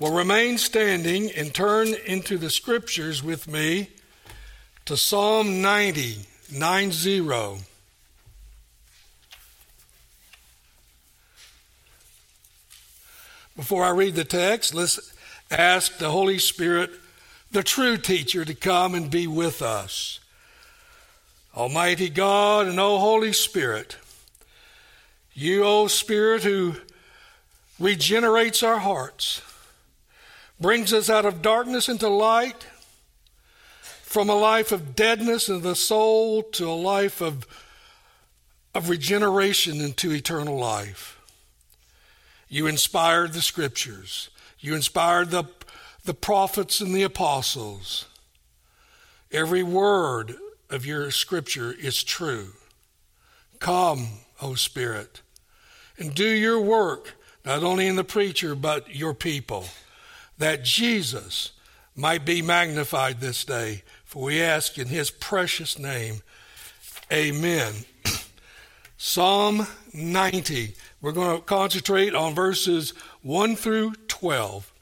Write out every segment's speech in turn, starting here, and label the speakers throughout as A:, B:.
A: Well, remain standing and turn into the scriptures with me to Psalm 90, 90. Before I read the text, let's ask the Holy Spirit, the true teacher, to come and be with us. Almighty God and O Holy Spirit, you, O Spirit, who regenerates our hearts, brings us out of darkness into light, from a life of deadness in the soul to a life of, of regeneration into eternal life. You inspired the scriptures. You inspired the, the prophets and the apostles. Every word of your scripture is true. Come, O Spirit, and do your work, not only in the preacher, but your people, that Jesus might be magnified this day. For we ask in his precious name. Amen. Psalm 90. We're going to concentrate on verses 1 through 12.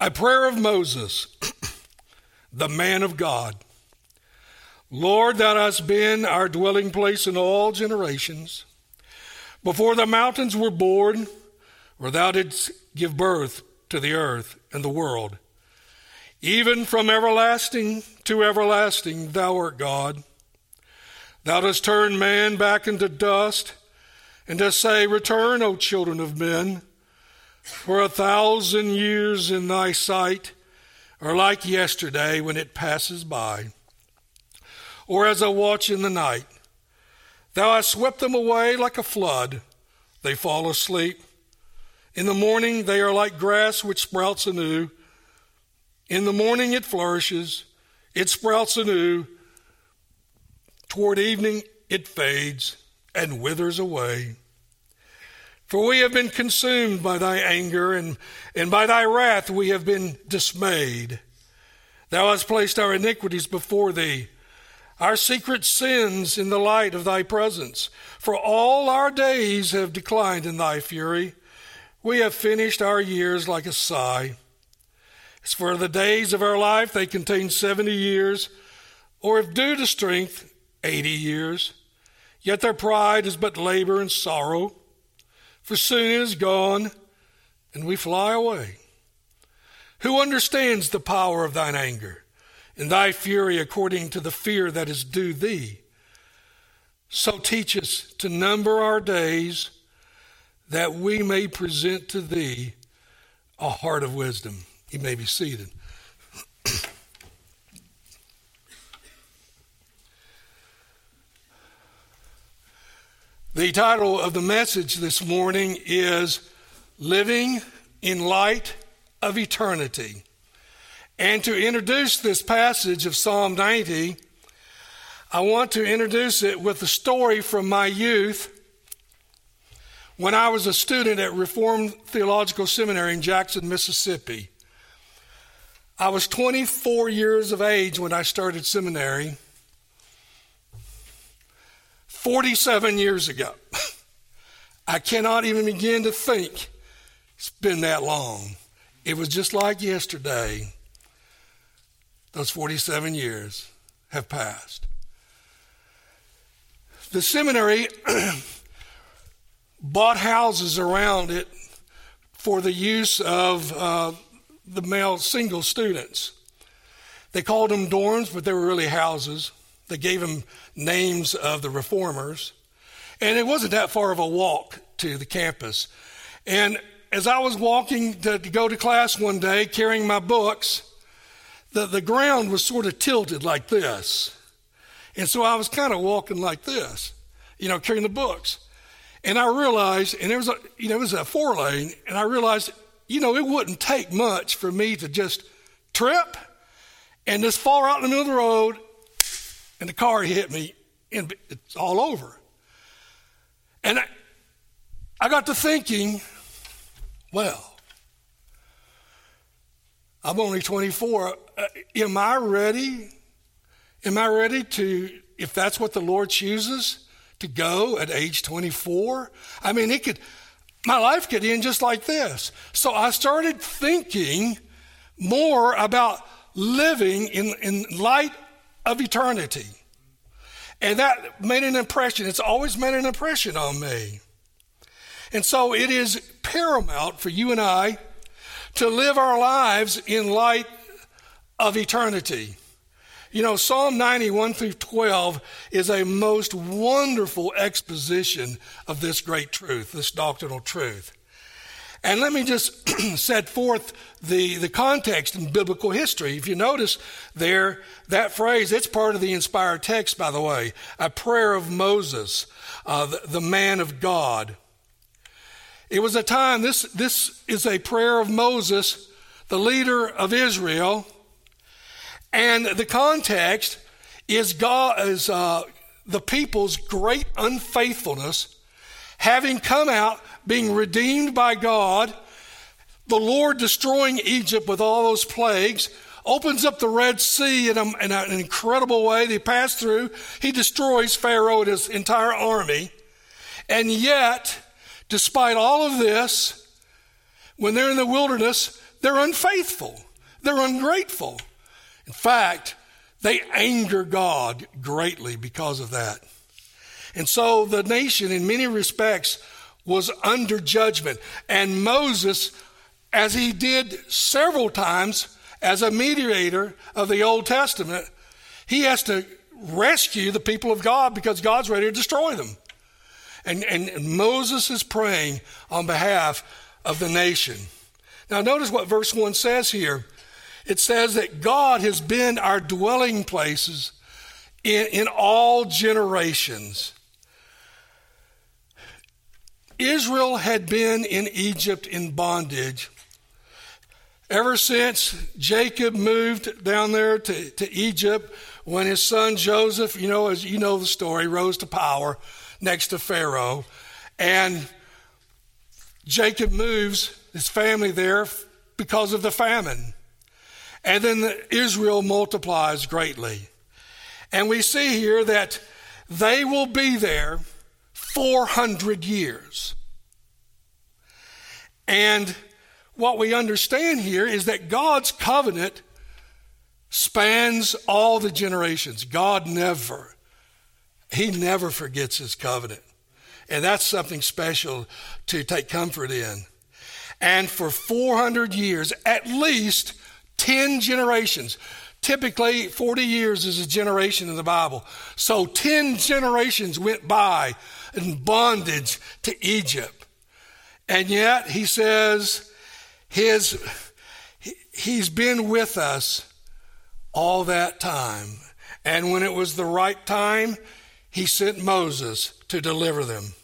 A: A prayer of Moses, the man of God. Lord, thou hast been our dwelling place in all generations. Before the mountains were born, or thou didst give birth to the earth and the world. Even from everlasting to everlasting, thou art God. Thou dost turn man back into dust and dost say, Return, O children of men, for a thousand years in thy sight are like yesterday when it passes by, or as a watch in the night. Thou hast swept them away like a flood, they fall asleep. In the morning they are like grass which sprouts anew. In the morning it flourishes, it sprouts anew. Toward evening it fades and withers away. For we have been consumed by thy anger, and, and by thy wrath we have been dismayed. Thou hast placed our iniquities before thee, our secret sins in the light of thy presence. For all our days have declined in thy fury. We have finished our years like a sigh. As for the days of our life, they contain seventy years, or if due to strength, eighty years. Yet their pride is but labor and sorrow, for soon it is gone, and we fly away. Who understands the power of thine anger, and thy fury according to the fear that is due thee? So teach us to number our days, that we may present to thee a heart of wisdom. You may be seated. The title of the message this morning is Living in Light of Eternity. And to introduce this passage of Psalm 90, I want to introduce it with a story from my youth when I was a student at Reformed Theological Seminary in Jackson, Mississippi. I was 24 years of age when I started seminary 47 years ago. I cannot even begin to think it's been that long. It was just like yesterday. Those 47 years have passed. The seminary bought houses around it for the use of uh, the male single students. They called them dorms, but they were really houses. They gave them names of the reformers. And it wasn't that far of a walk to the campus. And as I was walking to, to go to class one day carrying my books, the, the ground was sort of tilted like this. And so I was kind of walking like this, you know, carrying the books. And I realized, and there was a, you know, it was a four lane, and I realized, you know, it wouldn't take much for me to just trip and just fall out in the middle of the road and the car hit me, and it's all over. And I, I got to thinking, well, I'm only 24. Uh, am I ready? Am I ready to, if that's what the Lord chooses, to go at age 24? I mean, it could, my life could end just like this. So I started thinking more about living in, in light of eternity. And that made an impression. It's always made an impression on me. And so it is paramount for you and I to live our lives in light of eternity. You know, Psalm 91 through 12 is a most wonderful exposition of this great truth, this doctrinal truth. And let me just set forth the, the context in biblical history. If you notice there, that phrase, it's part of the inspired text, by the way, a prayer of Moses, uh, the, the man of God. It was a time, this, this is a prayer of Moses, the leader of Israel. And the context is God is uh, the people's great unfaithfulness, having come out, being redeemed by God, the Lord destroying Egypt with all those plagues, opens up the Red Sea in, a, in an incredible way. They pass through. He destroys Pharaoh and his entire army. And yet, Despite all of this, when they're in the wilderness, they're unfaithful. They're ungrateful. In fact, they anger God greatly because of that. And so the nation, in many respects, was under judgment. And Moses, as he did several times as a mediator of the Old Testament, he has to rescue the people of God because God's ready to destroy them. And, and Moses is praying on behalf of the nation. Now, notice what verse 1 says here. It says that God has been our dwelling places in, in all generations. Israel had been in Egypt in bondage ever since Jacob moved down there to, to Egypt when his son Joseph, you know, as you know the story, rose to power next to Pharaoh. And Jacob moves his family there because of the famine. And then Israel multiplies greatly. And we see here that they will be there 400 years. And what we understand here is that God's covenant spans all the generations. God never he never forgets his covenant. And that's something special to take comfort in. And for 400 years, at least 10 generations, typically 40 years is a generation in the Bible. So 10 generations went by in bondage to Egypt. And yet he says his, he's been with us all that time. And when it was the right time, he sent Moses to deliver them.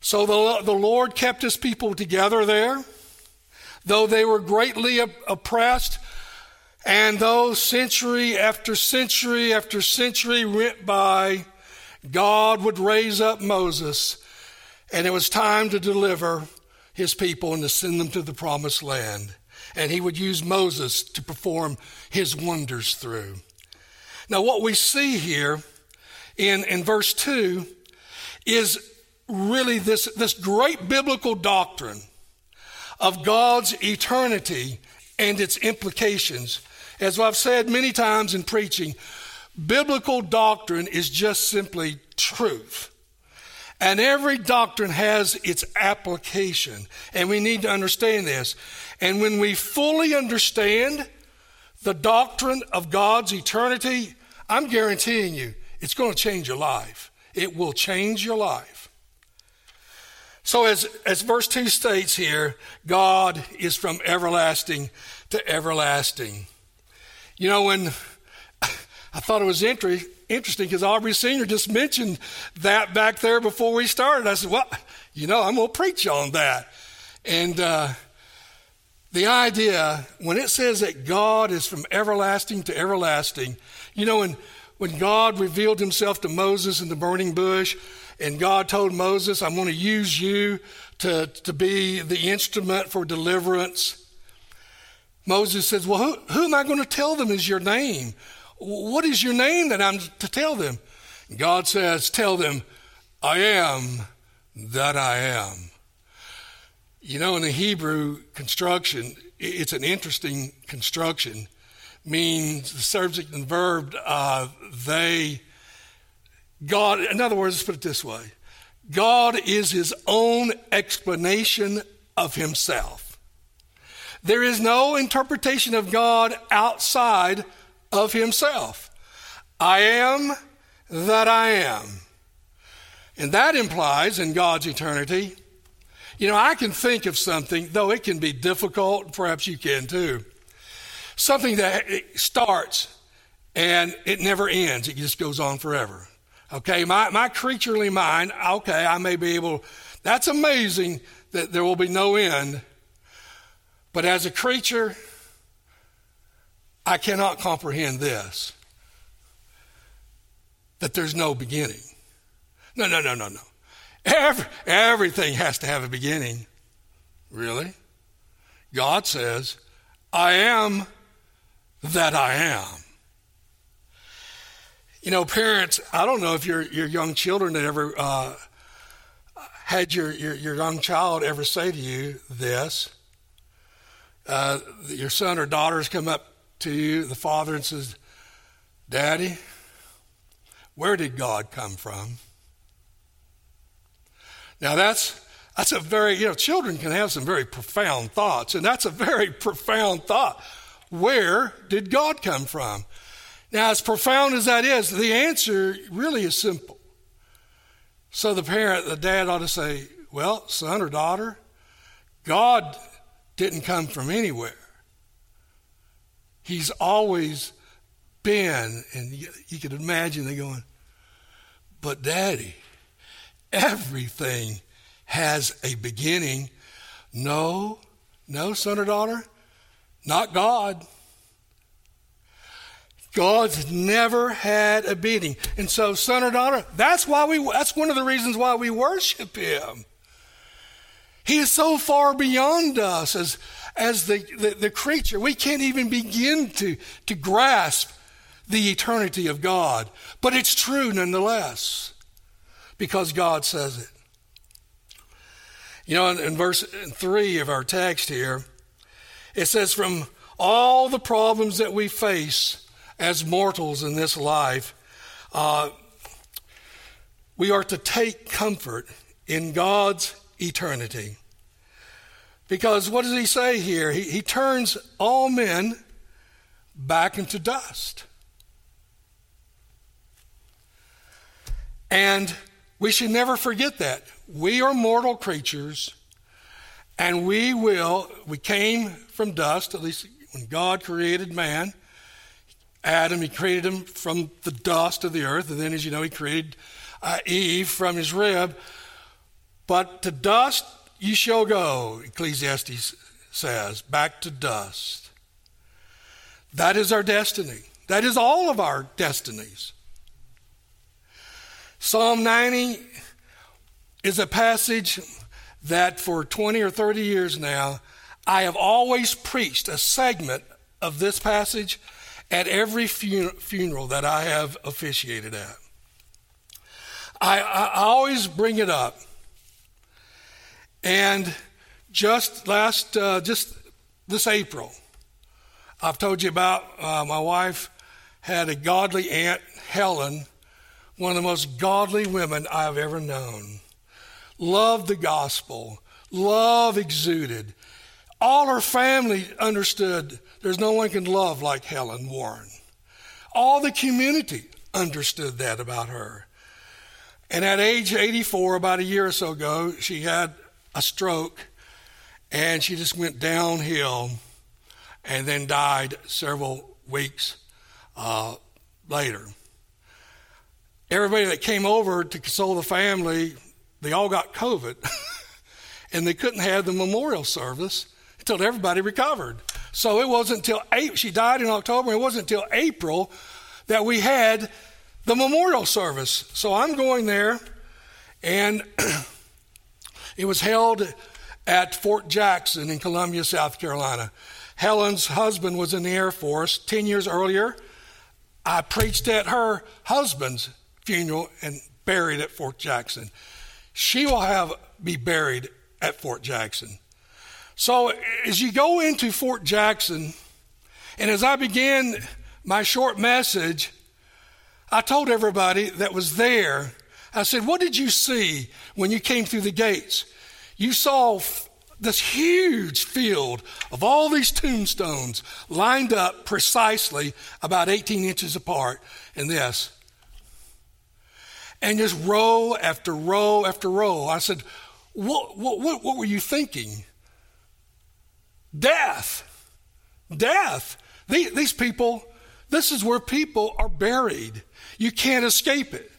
A: So the, the Lord kept his people together there, though they were greatly oppressed, and though century after century after century went by, God would raise up Moses, and it was time to deliver his people and to send them to the promised land. And he would use Moses to perform his wonders through. Now, what we see here in, in verse 2 is really this, this great biblical doctrine of God's eternity and its implications. As I've said many times in preaching, biblical doctrine is just simply truth. And every doctrine has its application. And we need to understand this. And when we fully understand the doctrine of God's eternity, I'm guaranteeing you, it's going to change your life. It will change your life. So, as, as verse 2 states here, God is from everlasting to everlasting. You know, when I thought it was inter- interesting because Aubrey Sr. just mentioned that back there before we started. I said, Well, you know, I'm going to preach on that. And uh, the idea, when it says that God is from everlasting to everlasting, you know, when when God revealed himself to Moses in the burning bush, and God told Moses, I'm going to use you to, to be the instrument for deliverance. Moses says, Well, who, who am I going to tell them is your name? What is your name that I'm to tell them? God says, Tell them, I am that I am. You know, in the Hebrew construction, it's an interesting construction. Means the subject and verb, uh, they, God, in other words, let's put it this way God is his own explanation of himself. There is no interpretation of God outside of himself. I am that I am. And that implies in God's eternity, you know, I can think of something, though it can be difficult, perhaps you can too. Something that starts and it never ends, it just goes on forever. Okay, my, my creaturely mind, okay, I may be able, that's amazing that there will be no end. But as a creature, I cannot comprehend this that there's no beginning. No, no, no, no, no. Every, everything has to have a beginning. Really? God says, I am that I am. You know, parents, I don't know if your, your young children had ever uh, had your, your, your, young child ever say to you this. Uh, your son or daughters come up to you, the father, and says, Daddy, where did God come from? Now that's that's a very, you know, children can have some very profound thoughts, and that's a very profound thought. Where did God come from? Now, as profound as that is, the answer really is simple. So the parent, the dad ought to say, Well, son or daughter, God didn't come from anywhere. He's always been, and you, could imagine they going, But daddy, everything has a beginning. No, no, son or daughter, not God. God's never had a beating. And so, son or daughter, that's why we that's one of the reasons why we worship him. He is so far beyond us as as the, the, the creature. We can't even begin to, to grasp the eternity of God. But it's true nonetheless, because God says it. You know, in, in verse 3 of our text here, it says, From all the problems that we face, as mortals in this life, uh, we are to take comfort in God's eternity. Because what does he say here? He, he turns all men back into dust. And we should never forget that. We are mortal creatures, and we will, we came from dust, at least when God created man. Adam, he created him from the dust of the earth, and then, as you know, he created uh, Eve from his rib. But to dust you shall go, Ecclesiastes says, back to dust. That is our destiny. That is all of our destinies. Psalm 90 is a passage that for 20 or 30 years now, I have always preached a segment of this passage at every funeral that I have officiated at. I, I, always bring it up. And just last, uh, just this April, I've told you about uh, my wife had a godly aunt, Helen, one of the most godly women I've ever known. Loved the gospel, love exuded. All her family understood there's no one can love like Helen Warren. All the community understood that about her. And at age 84, about a year or so ago, she had a stroke and she just went downhill and then died several weeks uh, later. Everybody that came over to console the family, they all got COVID and they couldn't have the memorial service until everybody recovered. So it wasn't until she died in October, it wasn't until April that we had the memorial service. So I'm going there, and it was held at Fort Jackson in Columbia, South Carolina. Helen's husband was in the Air Force. Ten years earlier, I preached at her husband's funeral and buried at Fort Jackson. She will have be buried at Fort Jackson. So as you go into Fort Jackson, and as I began my short message, I told everybody that was there, I said, What did you see when you came through the gates? You saw this huge field of all these tombstones lined up precisely about 18 inches apart in this. And just row after row after row. I said, What, what, what, what were you thinking? Death. Death. These people, this is where people are buried. You can't escape it.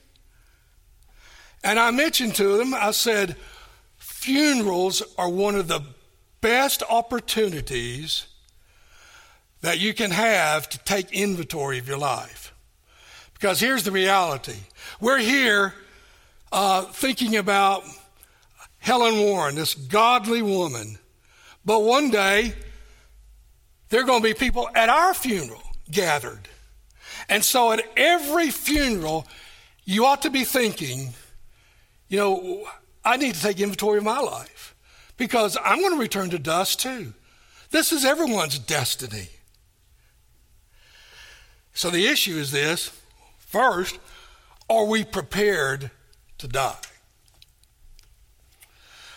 A: And I mentioned to them, I said, funerals are one of the best opportunities that you can have to take inventory of your life. Because here's the reality we're here uh, thinking about Helen Warren, this godly woman. But one day, there are going to be people at our funeral gathered. And so at every funeral, you ought to be thinking, you know, I need to take inventory of my life because I'm going to return to dust too. This is everyone's destiny. So the issue is this first, are we prepared to die?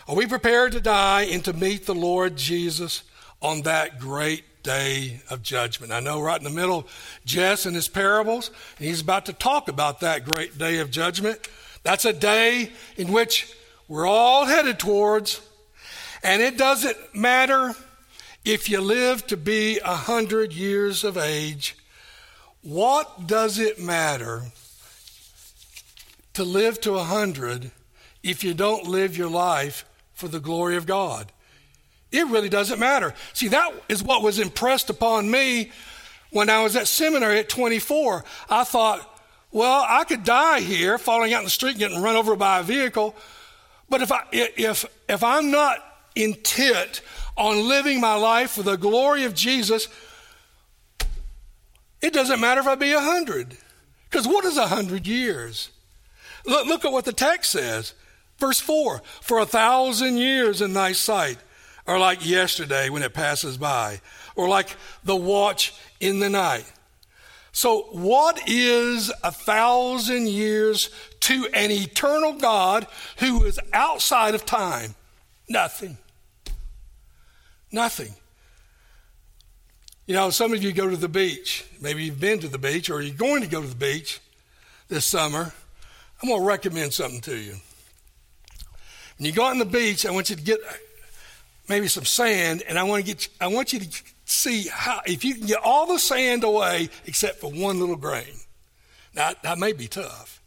A: Are we prepared to die and to meet the Lord Jesus on that great day of judgment? I know right in the middle, Jesus and his parables, and he's about to talk about that great day of judgment. That's a day in which we're all headed towards, and it doesn't matter if you live to be a hundred years of age. What does it matter to live to a hundred if you don't live your life for the glory of God. It really doesn't matter. See, that is what was impressed upon me when I was at seminary at 24. I thought, well, I could die here, falling out in the street, getting run over by a vehicle. But if I if if I'm not intent on living my life for the glory of Jesus, it doesn't matter if I be a hundred. Because what is a hundred years? Look, look at what the text says. Verse 4 For a thousand years in thy sight are like yesterday when it passes by, or like the watch in the night. So, what is a thousand years to an eternal God who is outside of time? Nothing. Nothing. You know, some of you go to the beach. Maybe you've been to the beach or you're going to go to the beach this summer. I'm going to recommend something to you. When you go out on the beach, I want you to get maybe some sand, and I want to get I want you to see how if you can get all the sand away except for one little grain. Now that may be tough,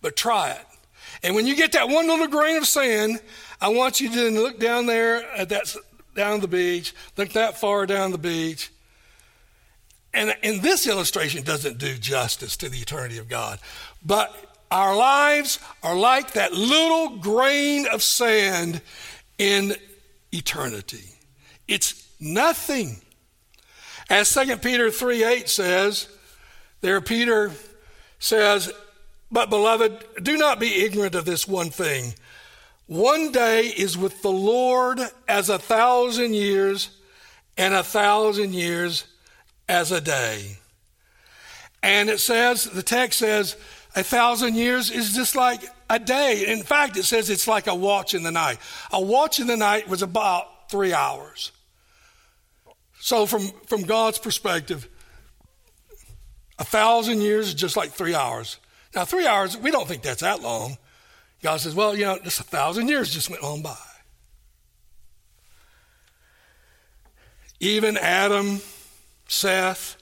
A: but try it. And when you get that one little grain of sand, I want you to look down there at that down the beach, look that far down the beach. And, and this illustration doesn't do justice to the eternity of God. But our lives are like that little grain of sand in eternity. It's nothing. As 2 Peter 3 8 says, there Peter says, But beloved, do not be ignorant of this one thing. One day is with the Lord as a thousand years, and a thousand years as a day. And it says, the text says, a thousand years is just like a day. In fact, it says it's like a watch in the night. A watch in the night was about three hours. So, from, from God's perspective, a thousand years is just like three hours. Now, three hours, we don't think that's that long. God says, well, you know, just a thousand years just went on by. Even Adam, Seth,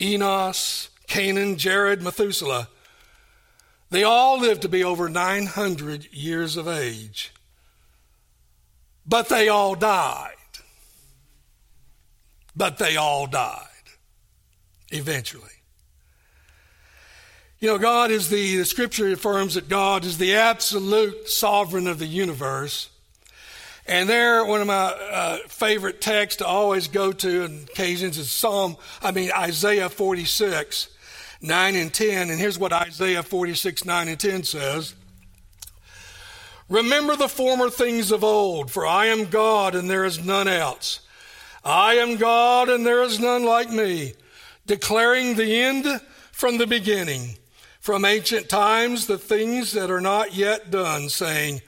A: Enos, Cainan, Jared, Methuselah they all lived to be over 900 years of age. But they all died. But they all died eventually. You know, God is the, the scripture affirms that God is the absolute sovereign of the universe. And there, one of my uh, favorite texts to always go to on occasions is Psalm, I mean, Isaiah 46. 9 and 10. And here's what Isaiah 46, 9 and 10 says Remember the former things of old, for I am God and there is none else. I am God and there is none like me, declaring the end from the beginning, from ancient times the things that are not yet done, saying,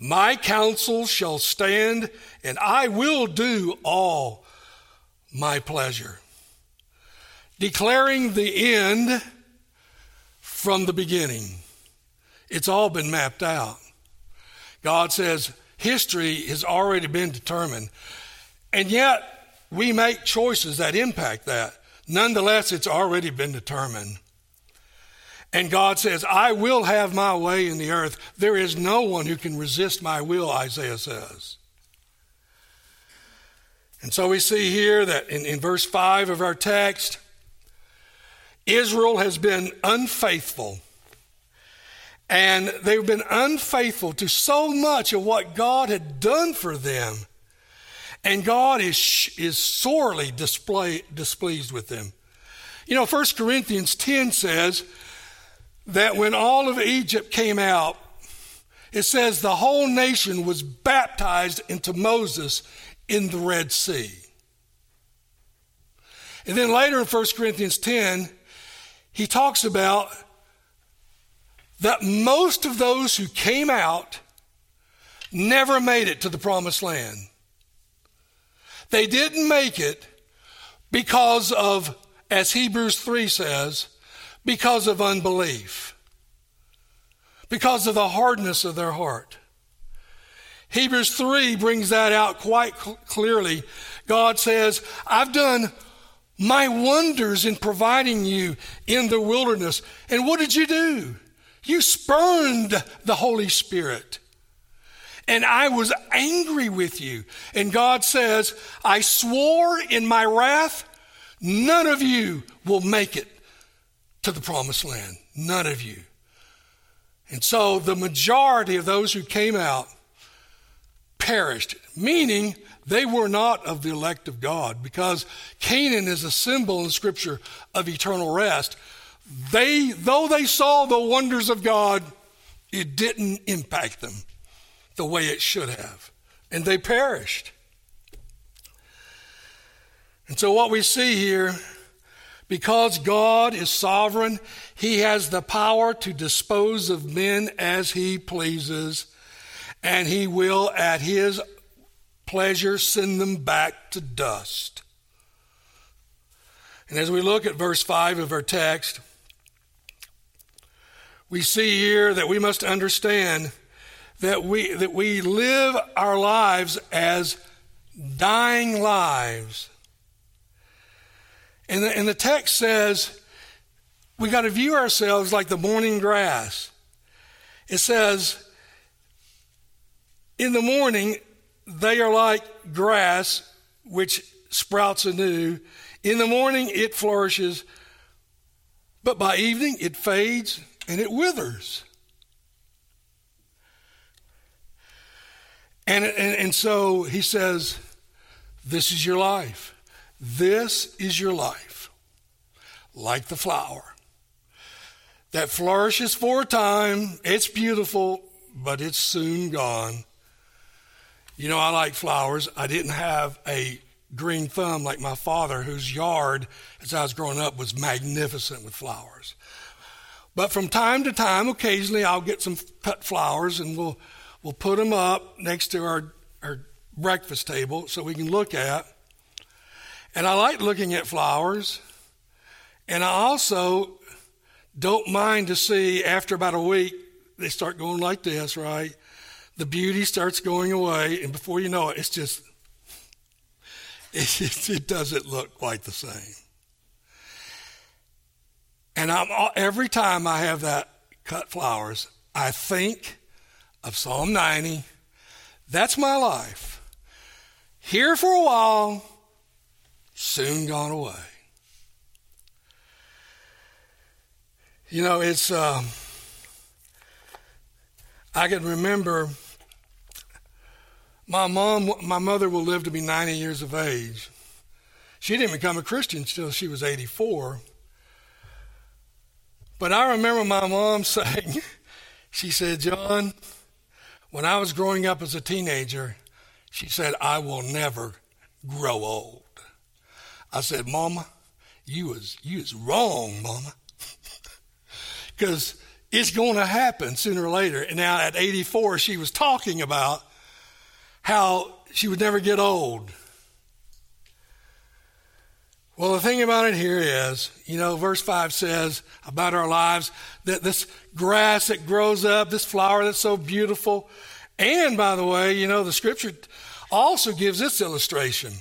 A: My counsel shall stand and I will do all my pleasure. Declaring the end from the beginning. It's all been mapped out. God says history has already been determined. And yet, we make choices that impact that. Nonetheless, it's already been determined. And God says, I will have my way in the earth. There is no one who can resist my will, Isaiah says. And so we see here that in, in verse 5 of our text, Israel has been unfaithful and they've been unfaithful to so much of what God had done for them. And God is, is sorely display, displeased with them. You know, 1 Corinthians 10 says that when all of Egypt came out, it says the whole nation was baptized into Moses in the Red Sea. And then later in 1 Corinthians 10, he talks about that most of those who came out never made it to the promised land. They didn't make it because of, as Hebrews 3 says, because of unbelief, because of the hardness of their heart. Hebrews 3 brings that out quite clearly. God says, I've done my wonders in providing you in the wilderness. And what did you do? You spurned the Holy Spirit. And I was angry with you. And God says, I swore in my wrath, none of you will make it to the promised land. None of you. And so the majority of those who came out perished, meaning they were not of the elect of God, because Canaan is a symbol in Scripture of eternal rest. They, though they saw the wonders of God, it didn't impact them the way it should have. And they perished. And so, what we see here, because God is sovereign, He has the power to dispose of men as He pleases, and He will, at His pleasure, send them back to dust. And as we look at verse 5 of our text, we see here that we must understand that we, that we live our lives as dying lives. And the, and the text says we got to view ourselves like the morning grass. It says, in the morning, they are like grass which sprouts anew. In the morning, it flourishes, but by evening, it fades and it withers. And, and, and so he says, This is your life. This is your life. Like the flower that flourishes for a time. It's beautiful, but it's soon gone. You know, I like flowers. I didn't have a green thumb like my father, whose yard, as I was growing up, was magnificent with flowers. But from time to time, occasionally, I'll get some cut flowers and we'll, we'll put them up next to our, our breakfast table so we can look at. And I like looking at flowers. And I also don't mind to see after about a week, they start going like this, right? The beauty starts going away, and before you know it, it's just, it, it doesn't look quite the same. And I'm, every time I have that cut flowers, I think of Psalm 90. That's my life. Here for a while, soon gone away. You know, it's, uh, I can remember my mom, my mother will live to be 90 years of age. She didn't become a Christian until she was 84. But I remember my mom saying, she said, John, When I was growing up as a teenager, she said, I will never grow old. I said, Mama, you was you was wrong, Mama. Because it's going to happen sooner or later. And now at 84, she was talking about how she would never get old. Well, the thing about it here is, you know, verse 5 says about our lives that this grass that grows up, this flower that's so beautiful, and by the way, you know, the scripture also gives this illustration.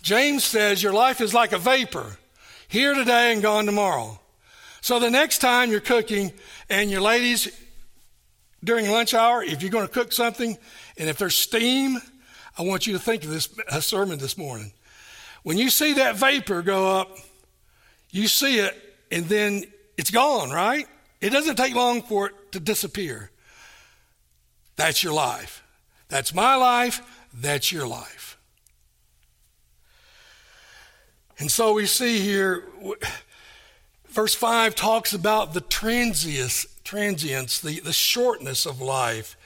A: James says your life is like a vapor, here today and gone tomorrow. So the next time you're cooking and your ladies during lunch hour, if you're going to cook something and if there's steam, I want you to think of this sermon this morning. When you see that vapor go up, you see it and then it's gone, right? It doesn't take long for it to disappear. That's your life. That's my life. That's your life. And so we see here, verse 5 talks about the transience, transience the, the shortness of life.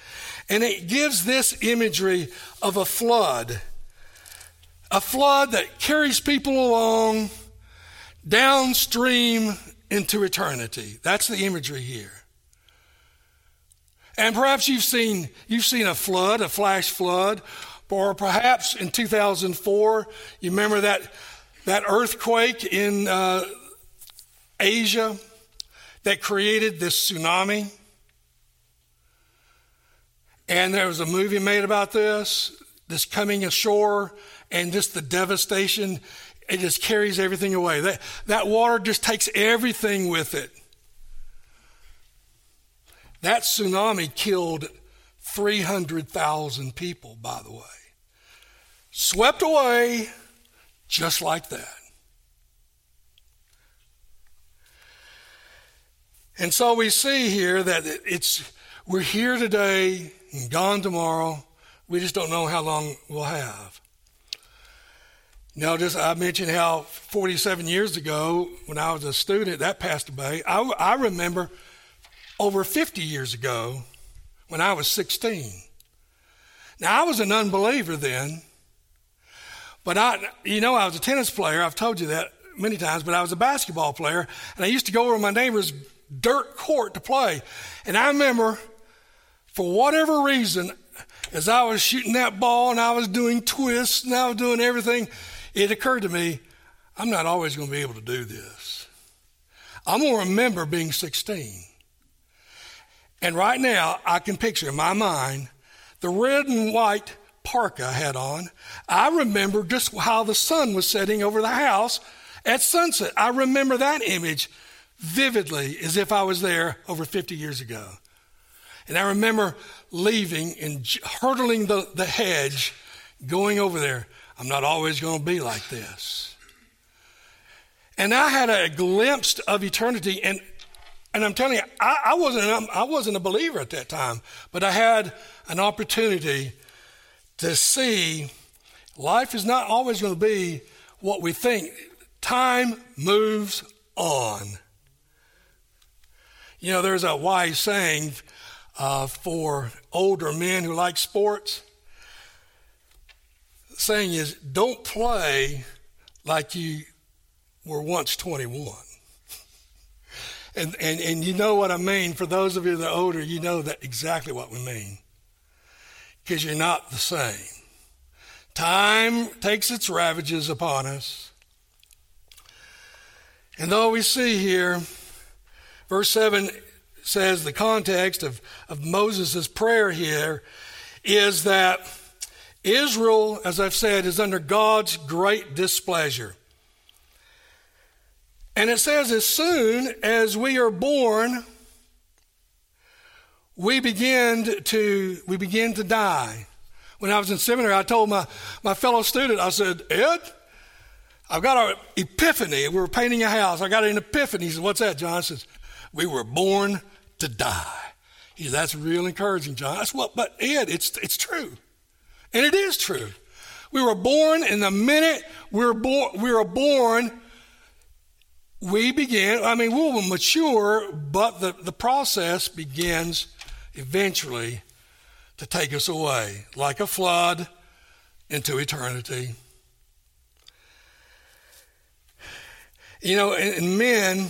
A: And it gives this imagery of a flood. A flood that carries people along downstream into eternity. That's the imagery here. And perhaps you've seen, you've seen a flood, a flash flood, or perhaps in 2004, you remember that, that earthquake in uh, Asia that created this tsunami? And there was a movie made about this, this coming ashore, and just the devastation. It just carries everything away. That, that water just takes everything with it. That tsunami killed 300,000 people, by the way. Swept away just like that. And so we see here that it's we're here today and gone tomorrow. We just don't know how long we'll have. Now, just I mentioned how 47 years ago, when I was a student, that passed away. I, I remember over 50 years ago when I was 16. Now, I was an unbeliever then, but I, you know, I was a tennis player. I've told you that many times, but I was a basketball player, and I used to go over my neighbor's dirt court to play. And I remember, for whatever reason, as I was shooting that ball and I was doing twists and I was doing everything, it occurred to me, I'm not always going to be able to do this. I'm going to remember being 16. And right now, I can picture in my mind the red and white parka I had on. I remember just how the sun was setting over the house at sunset. I remember that image vividly as if I was there over 50 years ago. And I remember leaving and hurdling the, the hedge, going over there. I'm not always going to be like this. And I had a glimpse of eternity, and and I'm telling you, I, I, wasn't, I wasn't a believer at that time, but I had an opportunity to see life is not always going to be what we think. Time moves on. You know, there's a wise saying uh, for older men who like sports. The saying is, don't play like you were once 21. And, and, and you know what I mean. For those of you that are older, you know that exactly what we mean. Because you're not the same. Time takes its ravages upon us. And though we see here, verse 7 says the context of, of Moses' prayer here is that Israel, as I've said, is under God's great displeasure. And it says, as soon as we are born, we begin to we begin to die. When I was in seminary, I told my, my fellow student, I said, Ed, I've got an epiphany. We were painting a house. I got an epiphany. He said, What's that, John? I says, We were born to die. That's real encouraging, John. That's what but Ed, it's it's true. And it is true. We were born, in the minute we were born, we were born, we begin, I mean, we will mature, but the, the process begins eventually to take us away like a flood into eternity. You know, and, men,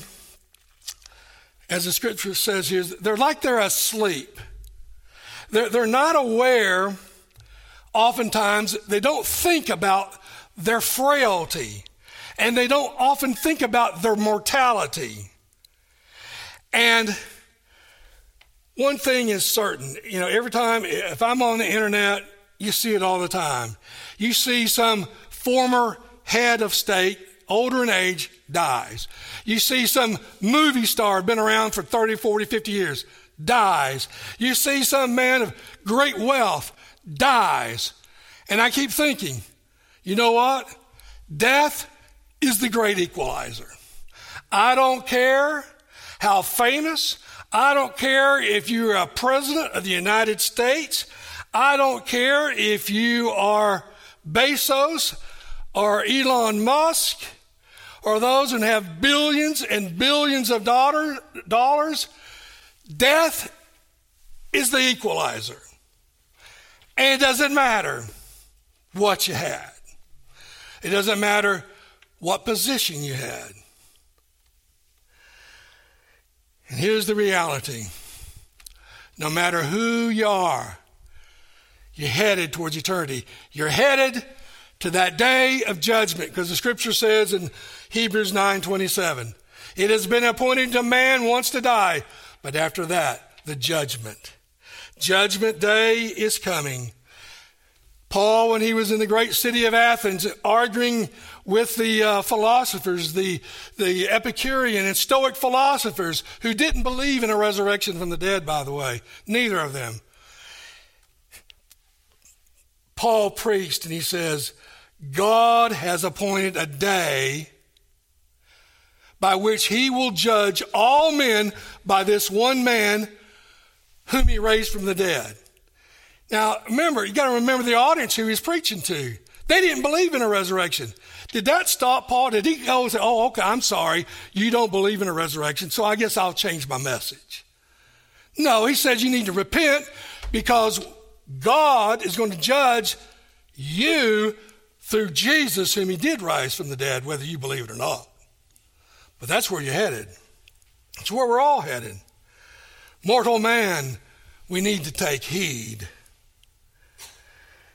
A: as the scripture says here, they're like they're asleep. They're, they're not aware, oftentimes, they don't think about their frailty, and they don't often think about their mortality. And one thing is certain, you know, every time, if I'm on the internet, you see it all the time. You see some former head of state, older in age, dies. You see some movie star, been around for 30, 40, 50 years, dies. You see some man of great wealth, dies. And I keep thinking, you know what? Death is the great equalizer. I don't care how famous, I don't care if you're a president of the United States. I don't care if you are Bezos or Elon Musk or those who have billions and billions of dollar, dollars. Death is the equalizer. And it doesn't matter what you had. It doesn't matter what position you had. And here's the reality no matter who you are, you're headed towards eternity. You're headed to that day of judgment because the scripture says in Hebrews 9:27, it has been appointed to man once to die, but after that, the judgment. Judgment day is coming. Paul, when he was in the great city of Athens, arguing with the uh, philosophers, the, the Epicurean and Stoic philosophers, who didn't believe in a resurrection from the dead, by the way, neither of them. Paul preached and he says, God has appointed a day by which he will judge all men by this one man whom he raised from the dead. Now, remember, you got to remember the audience who he's preaching to. They didn't believe in a resurrection. Did that stop Paul? Did he go and say, Oh, okay, I'm sorry. You don't believe in a resurrection, so I guess I'll change my message? No, he says you need to repent because God is going to judge you through Jesus, whom he did rise from the dead, whether you believe it or not. But that's where you're headed. That's where we're all headed. Mortal man, we need to take heed.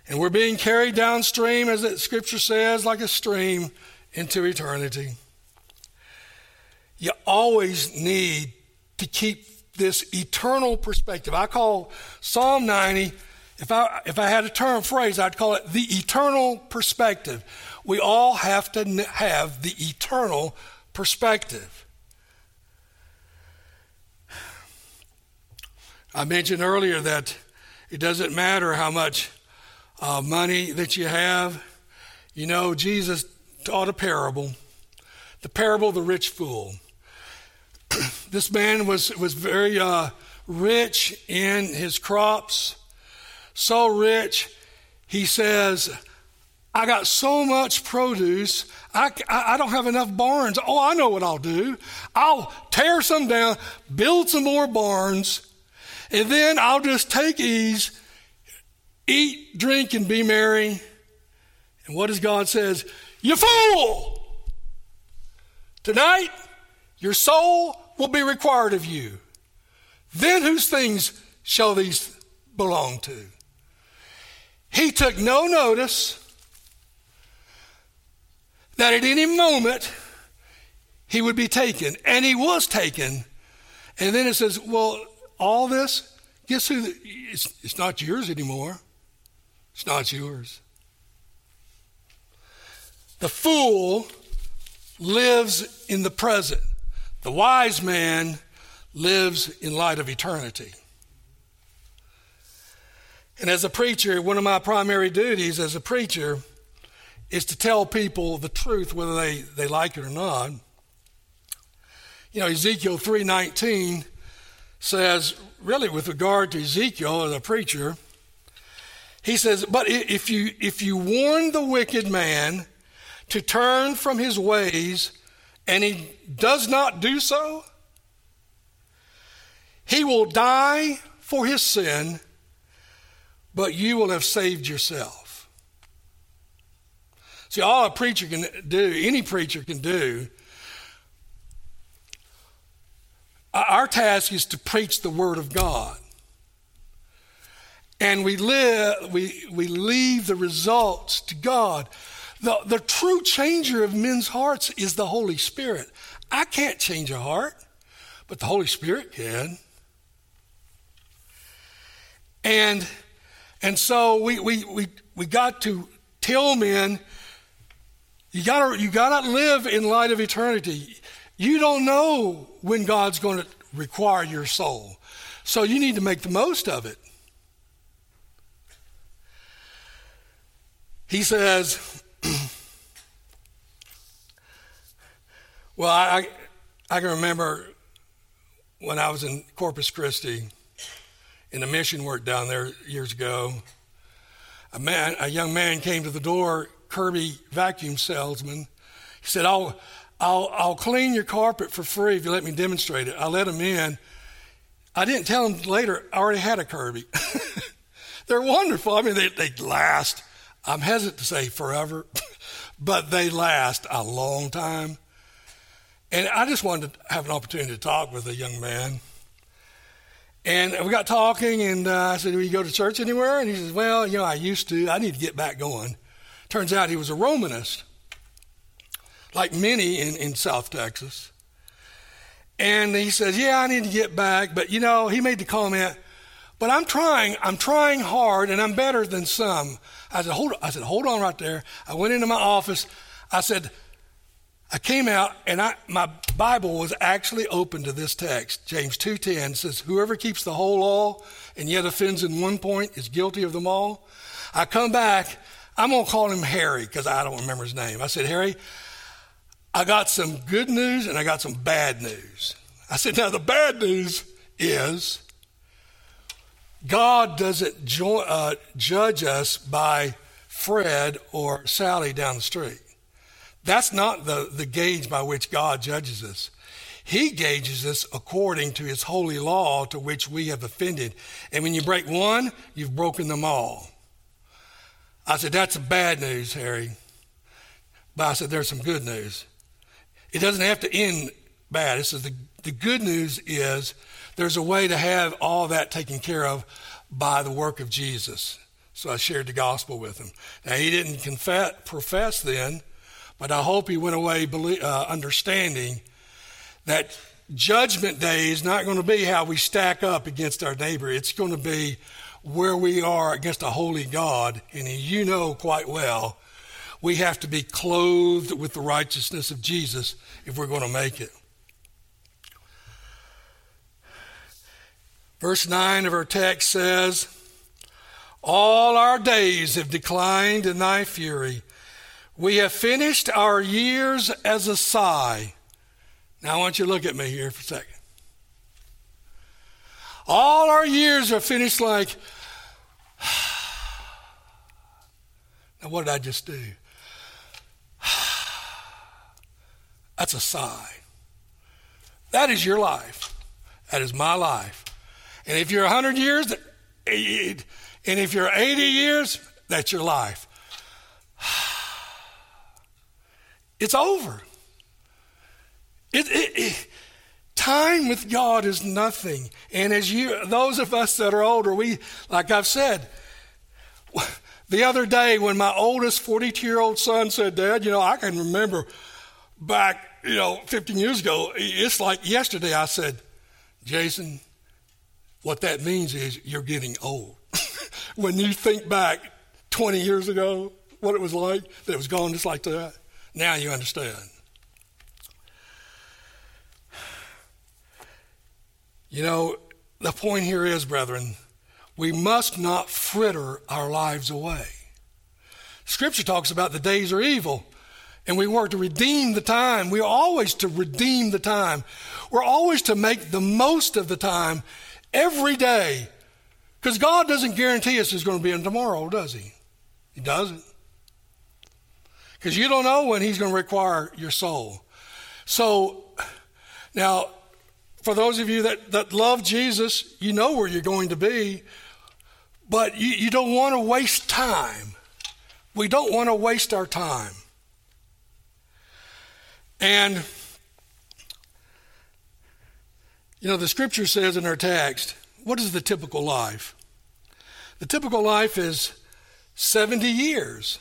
A: And we're being carried downstream, as the scripture says, like a stream into eternity. You always need to keep this eternal perspective. I call Psalm 90, if I, if I had a term phrase, I'd call it the eternal perspective. We all have to have the eternal perspective. I mentioned earlier that it doesn't matter how much uh, money that you have. You know, Jesus taught a parable, the parable of the rich fool. this man was, was very uh, rich in his crops, so rich, he says, I got so much produce, I, I, I, don't have enough barns. Oh, I know what I'll do. I'll tear some down, build some more barns, and then I'll just take ease eat, drink, and be merry. And what does God says? You fool! Tonight, your soul will be required of you. Then whose things shall these belong to? He took no notice that at any moment he would be taken, and he was taken. And then it says, Well, all this, guess who? It's, it's not yours anymore. It's not yours. The fool lives in the present. The wise man lives in light of eternity. And as a preacher, one of my primary duties as a preacher is to tell people the truth, whether they, they like it or not. You know, Ezekiel 3.19 says, really with regard to Ezekiel as a preacher, he says, But if you, if you warn the wicked man to turn from his ways and he does not do so, he will die for his sin but you will have saved yourself. See, all a preacher can do, any preacher can do, uh, our task is to preach the Word of God. And we live, we, we leave the results to God. The, the true changer of men's hearts is the Holy Spirit. I can't change a heart, but the Holy Spirit can. And and so we we we, we got to tell men you gotta you gotta live in light of eternity. You don't know when God's going to require your soul. So you need to make the most of it. He says, Well, I, I can remember when I was in Corpus Christi in the mission work down there years ago. A man, a young man came to the door, Kirby vacuum salesman. He said, I'll, I'll, I'll clean your carpet for free if you let me demonstrate it. I let him in. I didn't tell him later, I already had a Kirby. They're wonderful. I mean, they, they last, I'm hesitant to say forever, but they last a long time. And I just wanted to have an opportunity to talk with a young man. And we got talking, and uh, I said, Do you go to church anywhere? And he says, Well, you know, I used to. I need to get back going. Turns out he was a Romanist, like many in, in South Texas. And he says, Yeah, I need to get back. But, you know, he made the comment, But I'm trying. I'm trying hard, and I'm better than some. I said, Hold, I said, Hold on right there. I went into my office. I said, I came out and I, my Bible was actually open to this text. James 2.10 says, whoever keeps the whole law and yet offends in one point is guilty of them all. I come back, I'm going to call him Harry because I don't remember his name. I said, Harry, I got some good news and I got some bad news. I said, now the bad news is God doesn't jo- uh, judge us by Fred or Sally down the street. That's not the, the gauge by which God judges us. He gauges us according to his holy law to which we have offended. And when you break one, you've broken them all. I said, That's bad news, Harry. But I said, There's some good news. It doesn't have to end bad. Says the, the good news is there's a way to have all that taken care of by the work of Jesus. So I shared the gospel with him. Now, he didn't confess, profess then but I hope he went away uh, understanding that judgment day is not going to be how we stack up against our neighbor. It's going to be where we are against a holy God. And you know quite well, we have to be clothed with the righteousness of Jesus if we're going to make it. Verse 9 of our text says, All our days have declined in thy fury. We have finished our years as a sigh. Now, I want you to look at me here for a second. All our years are finished like, now what did I just do? That's a sigh. That is your life. That is my life. And if you're 100 years, and if you're 80 years, that's your life. It's over. It, it, it, time with God is nothing. And as you, those of us that are older, we, like I've said, the other day when my oldest 42 year old son said, Dad, you know, I can remember back, you know, 15 years ago, it's like yesterday I said, Jason, what that means is you're getting old. when you think back 20 years ago, what it was like, that it was gone just like that. Now you understand. You know, the point here is, brethren, we must not fritter our lives away. Scripture talks about the days are evil, and we work to redeem the time. We're always to redeem the time. We're always to make the most of the time every day. Because God doesn't guarantee us there's going to be a tomorrow, does He? He doesn't because you don't know when he's going to require your soul. So now, for those of you that, that love Jesus, you know where you're going to be. But you, you don't want to waste time. We don't want to waste our time. And, you know, the scripture says in our text, what is the typical life? The typical life is 70 years.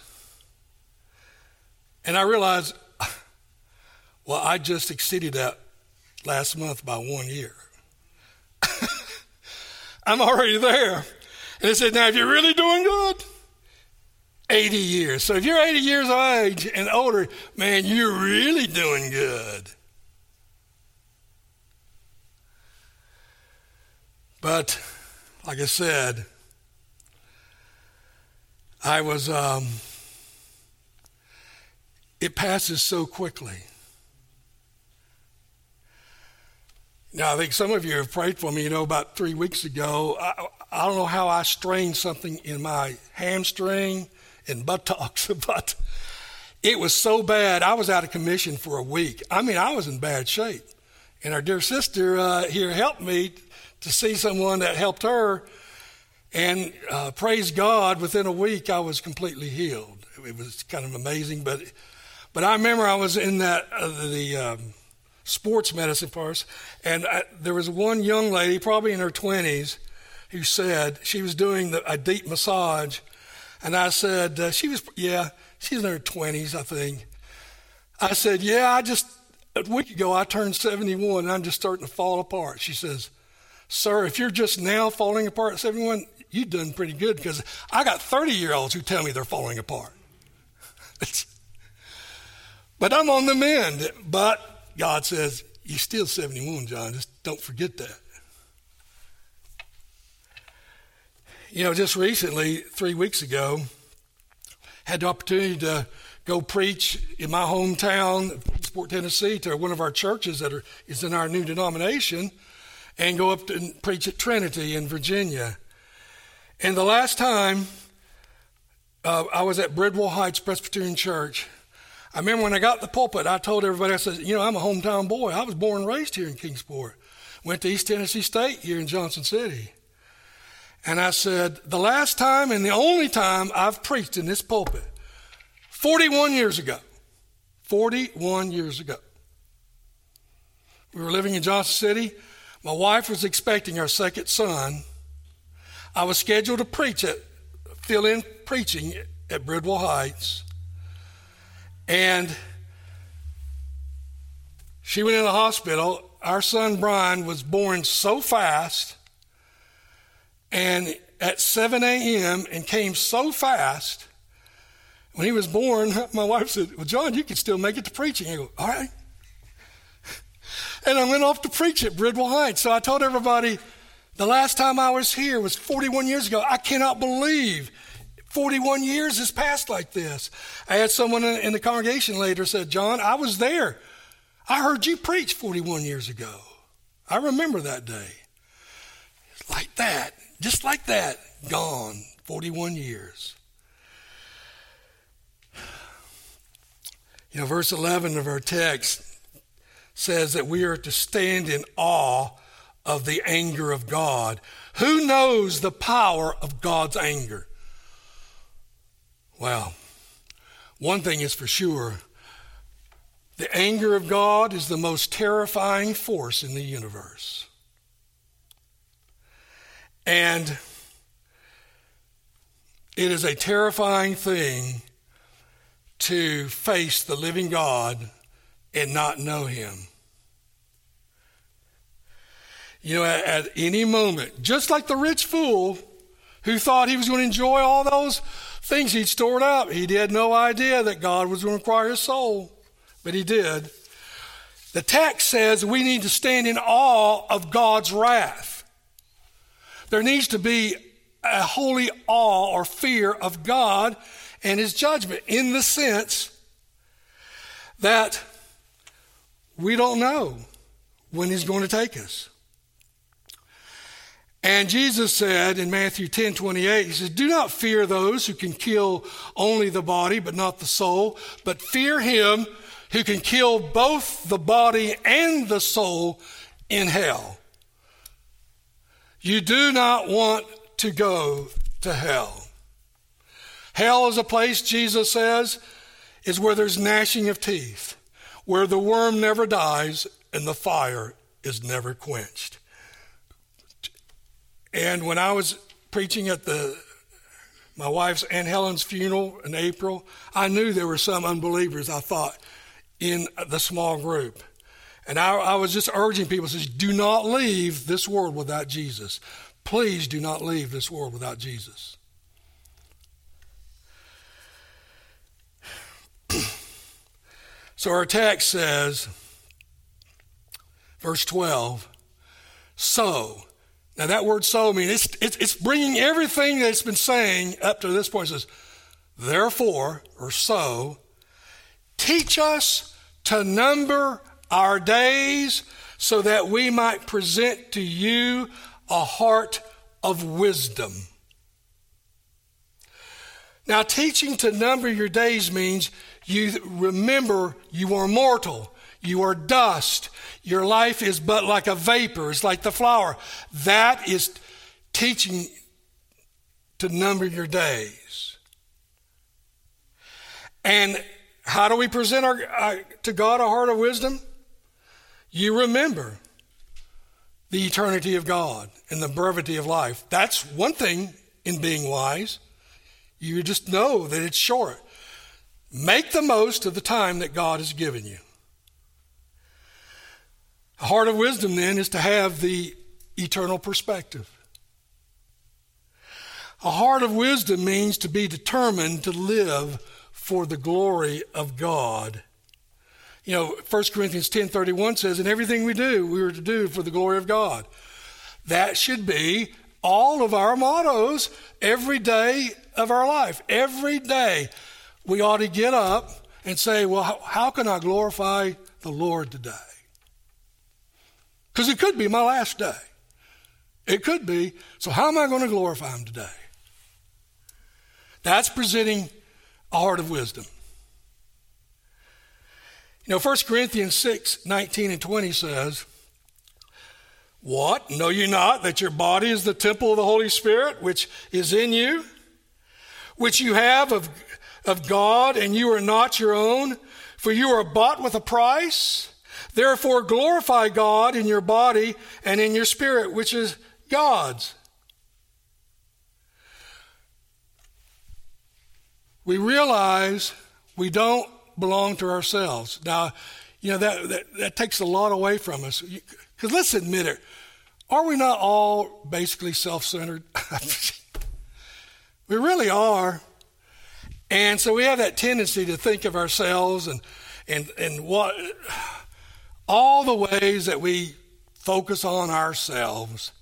A: And I realized, well, I just exceeded that last month by one year. I'm already there. And it said, now, if you're really doing good, 80 years. So if you're 80 years of age and older, man, you're really doing good. But, like I said, I was, um, it passes so quickly. Now, I think some of you have prayed for me. You know, about three weeks ago, I, I don't know how I strained something in my hamstring and buttocks, but it was so bad. I was out of commission for a week. I mean, I was in bad shape. And our dear sister uh, here helped me to see someone that helped her. And uh, praise God, within a week, I was completely healed. It was kind of amazing. But, but I remember I was in that, uh, the um, sports medicine course, and I, there was one young lady, probably in her 20s, who said she was doing the, a deep massage. And I said, uh, she was, yeah, she's in her 20s, I think. I said, yeah, I just, a week ago, I turned 71 and I'm just starting to fall apart. She says, Sir, if you're just now falling apart at 71, you've done pretty good because I got 30 year olds who tell me they're falling apart. but I'm on the mend. But God says, You're still 71, John. Just don't forget that. You know, just recently, three weeks ago, had the opportunity to go preach in my hometown, Sport, Tennessee, to one of our churches that are, is in our new denomination, and go up and preach at Trinity in Virginia. And the last time uh, I was at Bridwell Heights Presbyterian Church, I remember when I got the pulpit, I told everybody, I said, you know, I'm a hometown boy. I was born and raised here in Kingsport. Went to East Tennessee State here in Johnson City. And I said, the last time and the only time I've preached in this pulpit, 41 years ago, 41 years ago. We were living in Johnson City. My wife was expecting our second son. I was scheduled to preach at, fill in preaching at Bridwell Heights. And she went in the hospital. Our son Brian was born so fast and at 7 a.m. and came so fast. When he was born, my wife said, Well, John, you can still make it to preaching. I go, All right. And I went off to preach at Bridwell Heights. So I told everybody the last time I was here was 41 years ago. I cannot believe 41 years has passed like this. I had someone in the congregation later said, John, I was there. I heard you preach 41 years ago. I remember that day. Like that. Just like that, gone 41 years. You know, verse 11 of our text says that we are to stand in awe of the anger of God. Who knows the power of God's anger? Well, one thing is for sure the anger of God is the most terrifying force in the universe. And it is a terrifying thing to face the living God and not know Him. You know, at, at, any moment, just like the rich fool who thought he was going to enjoy all those things he'd stored up, he had no idea that God was going to require his soul, but he did. The text says we need to stand in awe of God's wrath. There needs to be a holy awe or fear of God and his judgment in the sense that we don't know when he's going to take us. And Jesus said in Matthew 10 28, He says, Do not fear those who can kill only the body, but not the soul, but fear him who can kill both the body and the soul in hell. You do not want to go to hell. Hell is a place, Jesus says, is where there's gnashing of teeth, where the worm never dies and the fire is never quenched. And when I was preaching at the my wife's Aunt Helen's funeral in April, I knew there were some unbelievers, I thought, in the small group. And I, I was just urging people, says, do not leave this world without Jesus. Please do not leave this world without Jesus. so our text says, verse 12, so. Now that word so means it's, it's, it's bringing everything that it's been saying up to this point. It says, therefore, or so, teach us to number our days so that we might present to you a heart of wisdom. Now, teaching to number your days means you remember you are mortal, you are dust, your life is but like a vapor, it's like the flower. That is teaching to number your days. And how do we present our, uh, to God a heart of wisdom? You remember the eternity of God and the brevity of life. That's one thing in being wise. You just know that it's short. Make the most of the time that God has given you. A heart of wisdom, then, is to have the eternal perspective. A heart of wisdom means to be determined to live for the glory of God. You know, 1 Corinthians 10:31 says, "In everything we do, we are to do for the glory of God." That should be all of our mottos every day of our life. Every day we ought to get up and say, Well, how can I glorify the Lord today? Because it could be my last day. It could be. So, how am I going to glorify Him today? That's presenting a heart of wisdom. You know, 1 Corinthians 6 19 and 20 says, What? Know you not that your body is the temple of the Holy Spirit, which is in you, which you have of, of God, and you are not your own? For you are bought with a price. Therefore, glorify God in your body and in your spirit, which is God's. We realize we don't belong to ourselves. Now, you know, that, that, that takes a lot away from us. Because let's admit it, are we not all basically self centered? we really are. And so we have that tendency to think of ourselves and, and, and what, all the ways that we focus on ourselves.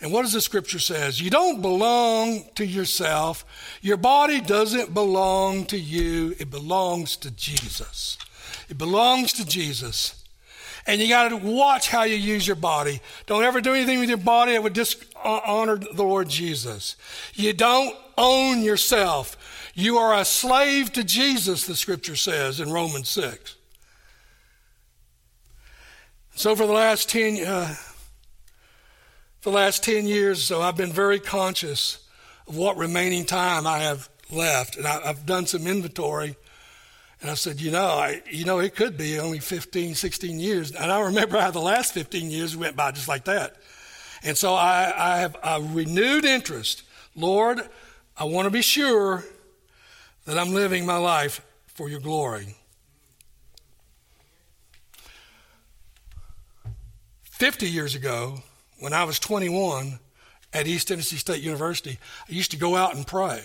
A: And what does the scripture says? You don't belong to yourself. Your body doesn't belong to you. It belongs to Jesus. It belongs to Jesus. And you got to watch how you use your body. Don't ever do anything with your body that would dishonor the Lord Jesus. You don't own yourself. You are a slave to Jesus, the scripture says in Romans 6. So for the last 10, uh, the last 10 years so, I've been very conscious of what remaining time I have left. And I, have done some inventory. And I said, you know, I, you know, it could be only 15, 16 years. And I remember how the last 15 years went by just like that. And so I, I have a renewed interest. Lord, I want to be sure that I'm living my life for your glory. 50 years ago, when I was 21 at East Tennessee State University, I used to go out and pray.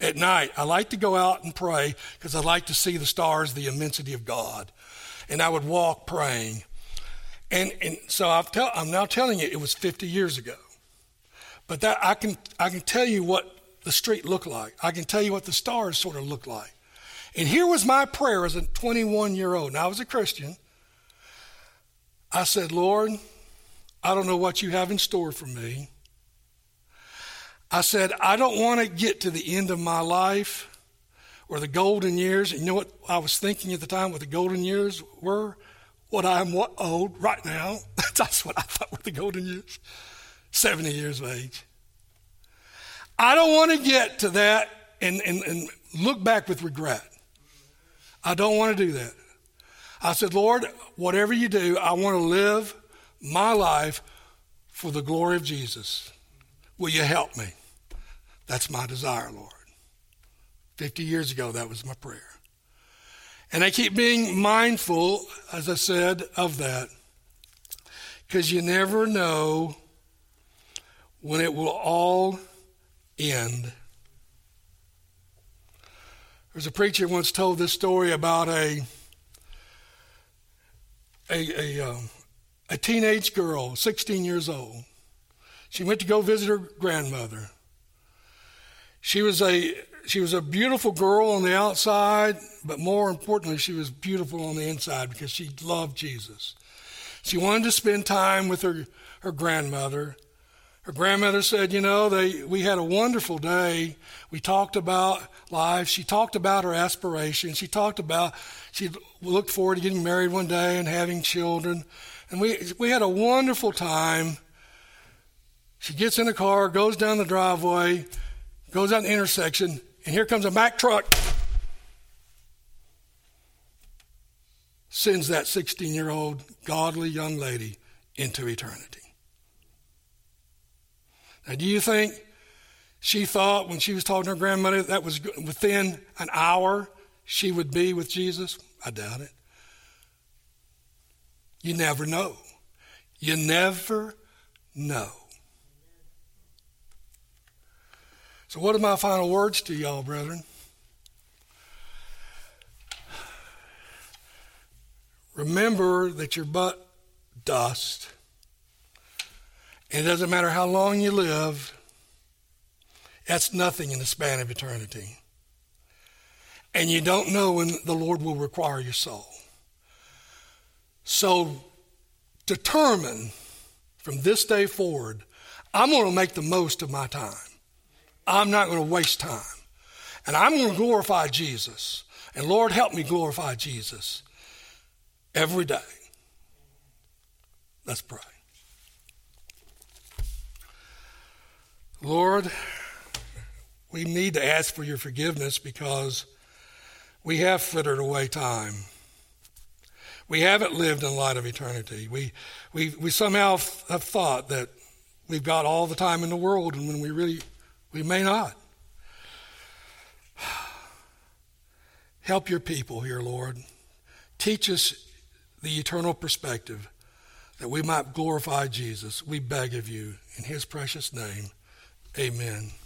A: At night, I like to go out and pray because I like to see the stars, the immensity of God. And I would walk praying. And, and so i am now telling you, it was 50 years ago. But that I can, I can tell you what the street looked like. I can tell you what the stars sort of looked like. And here was my prayer as a 21 year old. Now, I was a Christian. I said, Lord, I don't know what you have in store for me. I said, I don't want to get to the end of my life or the golden years. And you know what I was thinking at the time what the golden years were? What I'm what old right now. That's what I thought were the golden years. 70 years of age. I don't want to get to that and, and, and look back with regret. I don't want to do that. I said, Lord, whatever you do, I want to live my life for the glory of Jesus. Will you help me? That's my desire, Lord. 50 years ago, that was my prayer. And I keep being mindful, as I said, of that. Because you never know when it will all end. There's a preacher once told this story about a a, a, um, a teenage girl, 16 years old. She went to go visit her grandmother. She was a she was a beautiful girl on the outside, but more importantly, she was beautiful on the inside because she loved Jesus. She wanted to spend time with her, her grandmother. Her grandmother said, You know, they, we had a wonderful day. We talked about life. She talked about her aspirations. She talked about, she looked forward to getting married one day and having children. And we, we had a wonderful time. She gets in the car, goes down the driveway, goes out the intersection, and here comes a Mack truck. Sends that 16 year old godly young lady into eternity. Now, do you think she thought when she was talking to her grandmother that was within an hour she would be with Jesus? I doubt it. You never know. You never know. So, what are my final words to y'all, brethren? Remember that you're but dust. And it doesn't matter how long you live, that's nothing in the span of eternity. And you don't know when the Lord will require your soul. So determine from this day forward, I'm going to make the most of my time. I'm not going to waste time. And I'm going to glorify Jesus. And Lord, help me glorify Jesus every day. Let's pray. Lord, we need to ask for your forgiveness because we have frittered away time. We haven't lived in light of eternity. We, we, we somehow have thought that we've got all the time in the world, and when we really, we may not. Help your people here, Lord. Teach us the eternal perspective that we might glorify Jesus. We beg of you in his precious name. Amen.